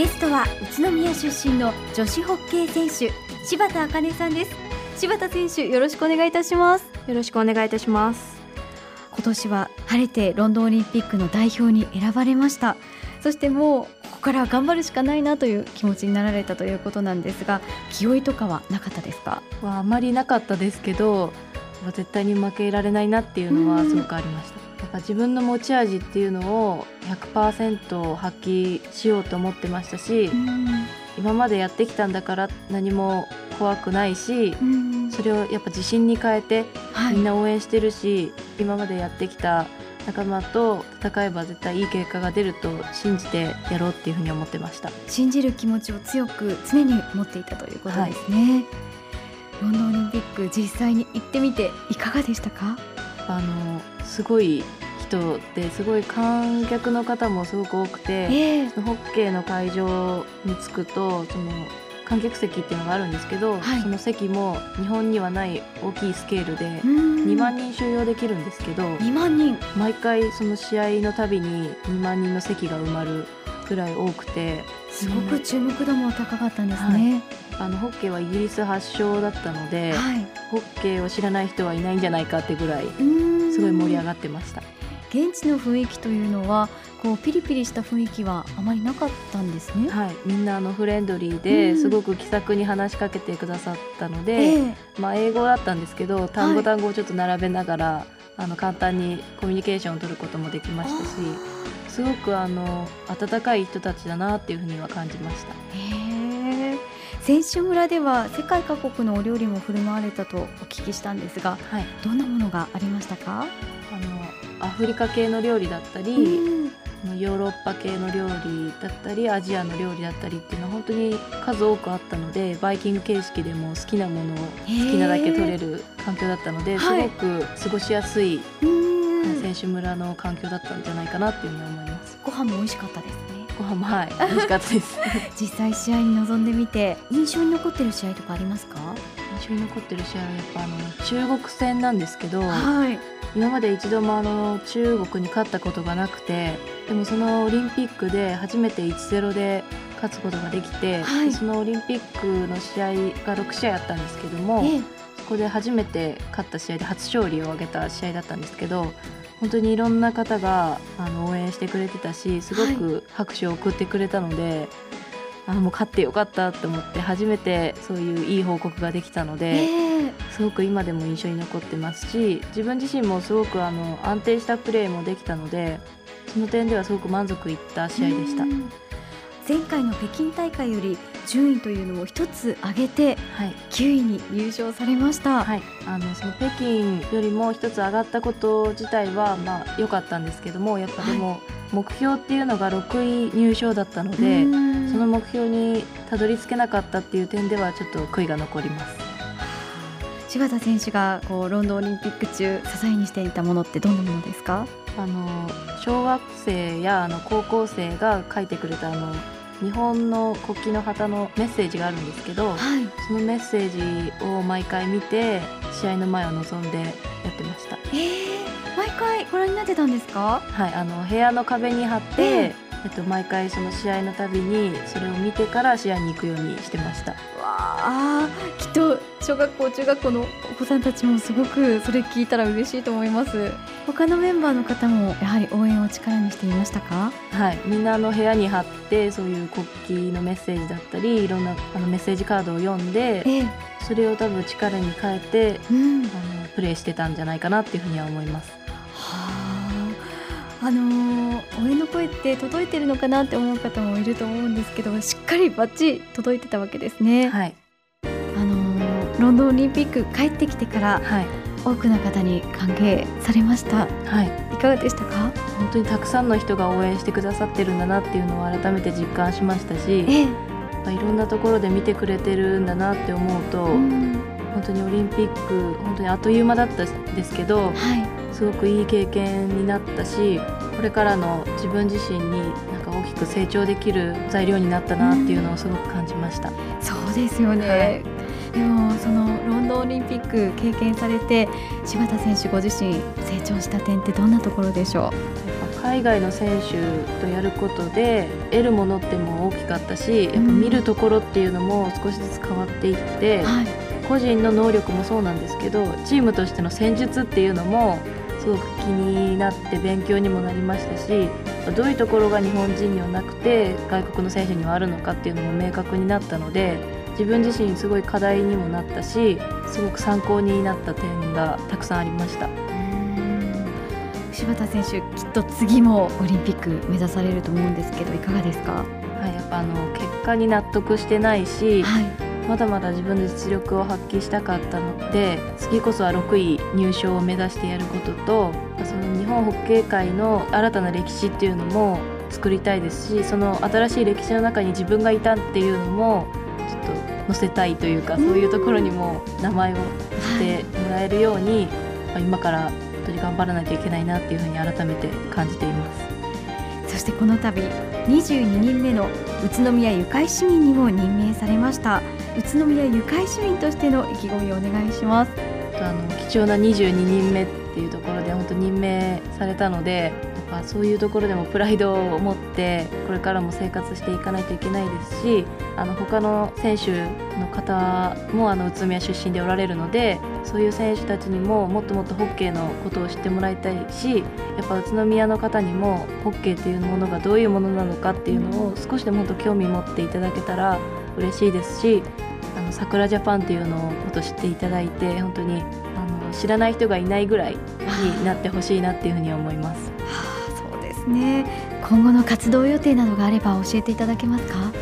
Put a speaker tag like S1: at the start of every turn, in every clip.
S1: ゲストは宇都宮出身の女子ホッケー選手柴田茜さんです。柴田選手よろしくお願いいたします。
S2: よろしくお願いいたします。
S1: 今年は晴れてロンドンオリンピックの代表に選ばれました。そしてもうここから頑張るしかないなという気持ちになられたということなんですが気負いとかはなかったですか？
S2: はあまりなかったですけど絶対に負けられないなっていうのはすごくありました、やっぱ自分の持ち味っていうのを100%発揮しようと思ってましたし、今までやってきたんだから何も怖くないし、それをやっぱ自信に変えてみんな応援してるし、はい、今までやってきた仲間と戦えば絶対いい結果が出ると信じてやろうっていうふうに思ってました。
S1: 信じる気持ちを強く常に持っていたということですね、はい、ロンドンオリンピック実際に行ってみていかがでしたか？
S2: あのすごい人ですごい観客の方もすごく多くて、えー、ホッケーの会場に着くとその観客席っていうのがあるんですけど、はい、その席も日本にはない大きいスケールで2万人収容できるんですけど
S1: 2万人。
S2: 毎回その試合のたびに2万人の席が埋まるぐらい多くて
S1: すごく注目度も高かったんですね、
S2: はい、あのホッケーはイギリス発祥だったので、はい、ホッケーを知らない人はいないんじゃないかってぐらいすごい盛り上がってました
S1: 現地の雰囲気というのはこうピリピリした雰囲気はあまりなかったんですね？
S2: はい、みんなあのフレンドリーですごく気さくに話しかけてくださったので、えー、まあ英語だったんですけど単語単語をちょっと並べながら、はい、あの簡単にコミュニケーションを取ることもできましたし、すごくあの温かい人たちだなっていうふうには感じました。
S1: 選手村では世界各国のお料理も振る舞われたとお聞きしたんですが、はい、どんなものがありましたか？
S2: あのアフリカ系の料理だったり、うん、ヨーロッパ系の料理だったりアジアの料理だったりっていうのは本当に数多くあったのでバイキング形式でも好きなものを好きなだけ取れる環境だったのですごく過ごしやすい、選手村の環境だったんじゃないかなっていうふうに思います。
S1: ご飯も美味しかったですね。
S2: ご飯もはい。美味しかったです。
S1: 実際試合に臨んでみて印象に残ってる試合とかありますか？
S2: 印象に残ってる試合はやっぱあの中国戦なんですけど、はい、今まで一度もあの中国に勝ったことがなくてでもそのオリンピックで初めて1-0で勝つことができて、はい、そのオリンピックの試合が6試合あったんですけども、ええ、そこで初めて勝った試合で初勝利を挙げた試合だったんですけど本当にいろんな方があの応援してくれてたしすごく拍手を送ってくれたので、はい、あもう勝ってよかったと思って初めてそういういい報告ができたので、え。ー、すごく今でも印象に残ってますし自分自身もすごくあの安定したプレーもできたのでその点ではすごく満足いった試合でした。
S1: 前回の北京大会より順位というのを一つ上げて、はい、9位に入賞されました、
S2: はい、あのその北京よりも一つ上がったこと自体はまあ良かったんですけどもやっぱでも、目標っていうのが6位入賞だったのでその目標にたどり着けなかったっていう点ではちょっと悔いが残ります。
S1: 柴田選手がこうロンドンオリンピック中支えにしていたものってどんなものですか？
S2: あの小学生やあの高校生が書いてくれたあの日本の国旗の旗のメッセージがあるんですけど、はい、そのメッセージを毎回見て試合の前を望んでやってました。
S1: えー、毎回ご覧になってたんですか？
S2: はい、あの部屋の壁に貼って、えーえっと、毎回その試合のたびにそれを見てから試合に行くようにしてました。わ
S1: あきっと小学校中学校のお子さんたちもすごくそれ聞いたら嬉しいと思います。他のメンバーの方もやはり応援を力にしていましたか？
S2: はいみんなの部屋に貼ってそういう国旗のメッセージだったりいろんなあのメッセージカードを読んで、ええ、それを多分力に変えて、うん、あのプレーしてたんじゃないかなっていうふうには思います
S1: あのー、応援の声って届いてるのかなって思う方もいると思うんですけどしっかりバッチリ届いてたわけですね。はい、あのー、ロンドンオリンピック帰ってきてから、はい、多くの方に歓迎されました。はい、いかがでしたか？
S2: 本当にたくさんの人が応援してくださってるんだなっていうのを改めて実感しましたし、ええ、いろんなところで見てくれてるんだなって思うと、うん、本当にオリンピック本当にあっという間だったんですけど、はい、すごくいい経験になったしこれからの自分自身になんか大きく成長できる材料になったなっていうのをすごく感じました。
S1: そうですよね、はい、でもそのロンドンオリンピック経験されて柴田選手ご自身成長した点ってどんなところでしょう？
S2: 海外の選手とやることで得るものっても大きかったしやっぱ見るところっていうのも少しずつ変わっていって、はい、個人の能力もそうなんですけどチームとしての戦術っていうのもすごく気になって勉強にもなりましたしどういうところが日本人にはなくて外国の選手にはあるのかっていうのも明確になったので自分自身すごい課題にもなったしすごく参考になった点がたくさんありました。
S1: 柴田選手きっと次もオリンピック目指されると思うんですけどいかがですか、
S2: はい、やっぱあの結果に納得してないし、はい、まだまだ自分の実力を発揮したかったので次こそは6位入賞を目指してやることとその日本ホッケー界の新たな歴史っていうのも作りたいですしその新しい歴史の中に自分がいたっていうのもちょっと載せたいというか、そういうところにも名前をしてもらえるように、はい、今から本当に頑張らないといけないなっていうふうに改めて感じています。
S1: そしてこの度22人目の宇都宮ゆかい市民にも任命されました。宇都宮ゆかい市民としての意気込みをお願いします。
S2: あの貴重な22人目っていうところで本当任命されたのでやっぱそういうところでもプライドを持ってこれからも生活していかないといけないですしあの他の選手の方もあの宇都宮出身でおられるのでそういう選手たちにももっともっとホッケーのことを知ってもらいたいしやっぱ宇都宮の方にもホッケーっていうものがどういうものなのかっていうのを少しでも本当興味持っていただけたら嬉しいですしの桜ジャパンっていうのをこと知っていただいて本当にあの知らない人がいないぐらいになってほしいなっていうふうに思います。
S1: そうですね。今後の活動予定などがあれば教えていただけますか？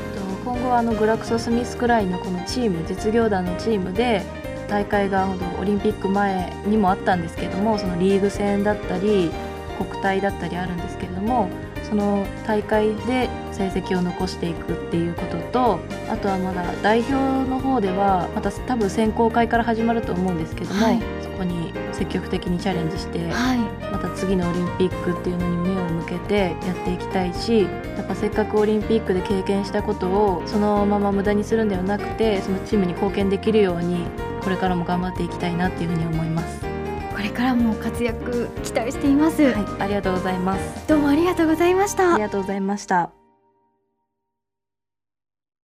S2: 今後はあのグラクソ・スミスクライのこのチーム実業団のチームで大会がオリンピック前にもあったんですけどもそのリーグ戦だったり国体だったりあるんですけれどもその大会で成績を残していくっていうこととあとはまだ代表の方ではまた多分選考会から始まると思うんですけども、はい、そこに積極的にチャレンジして、はい、また次のオリンピックっていうのに目を向けてやっていきたいしやっぱせっかくオリンピックで経験したことをそのまま無駄にするんではなくてそのチームに貢献できるようにこれからも頑張っていきたいなっていうふうに思います。
S1: これからも活躍期待しています、はい、
S2: ありがとうございます。
S1: どうもありがとうございました。
S2: ありがとうございました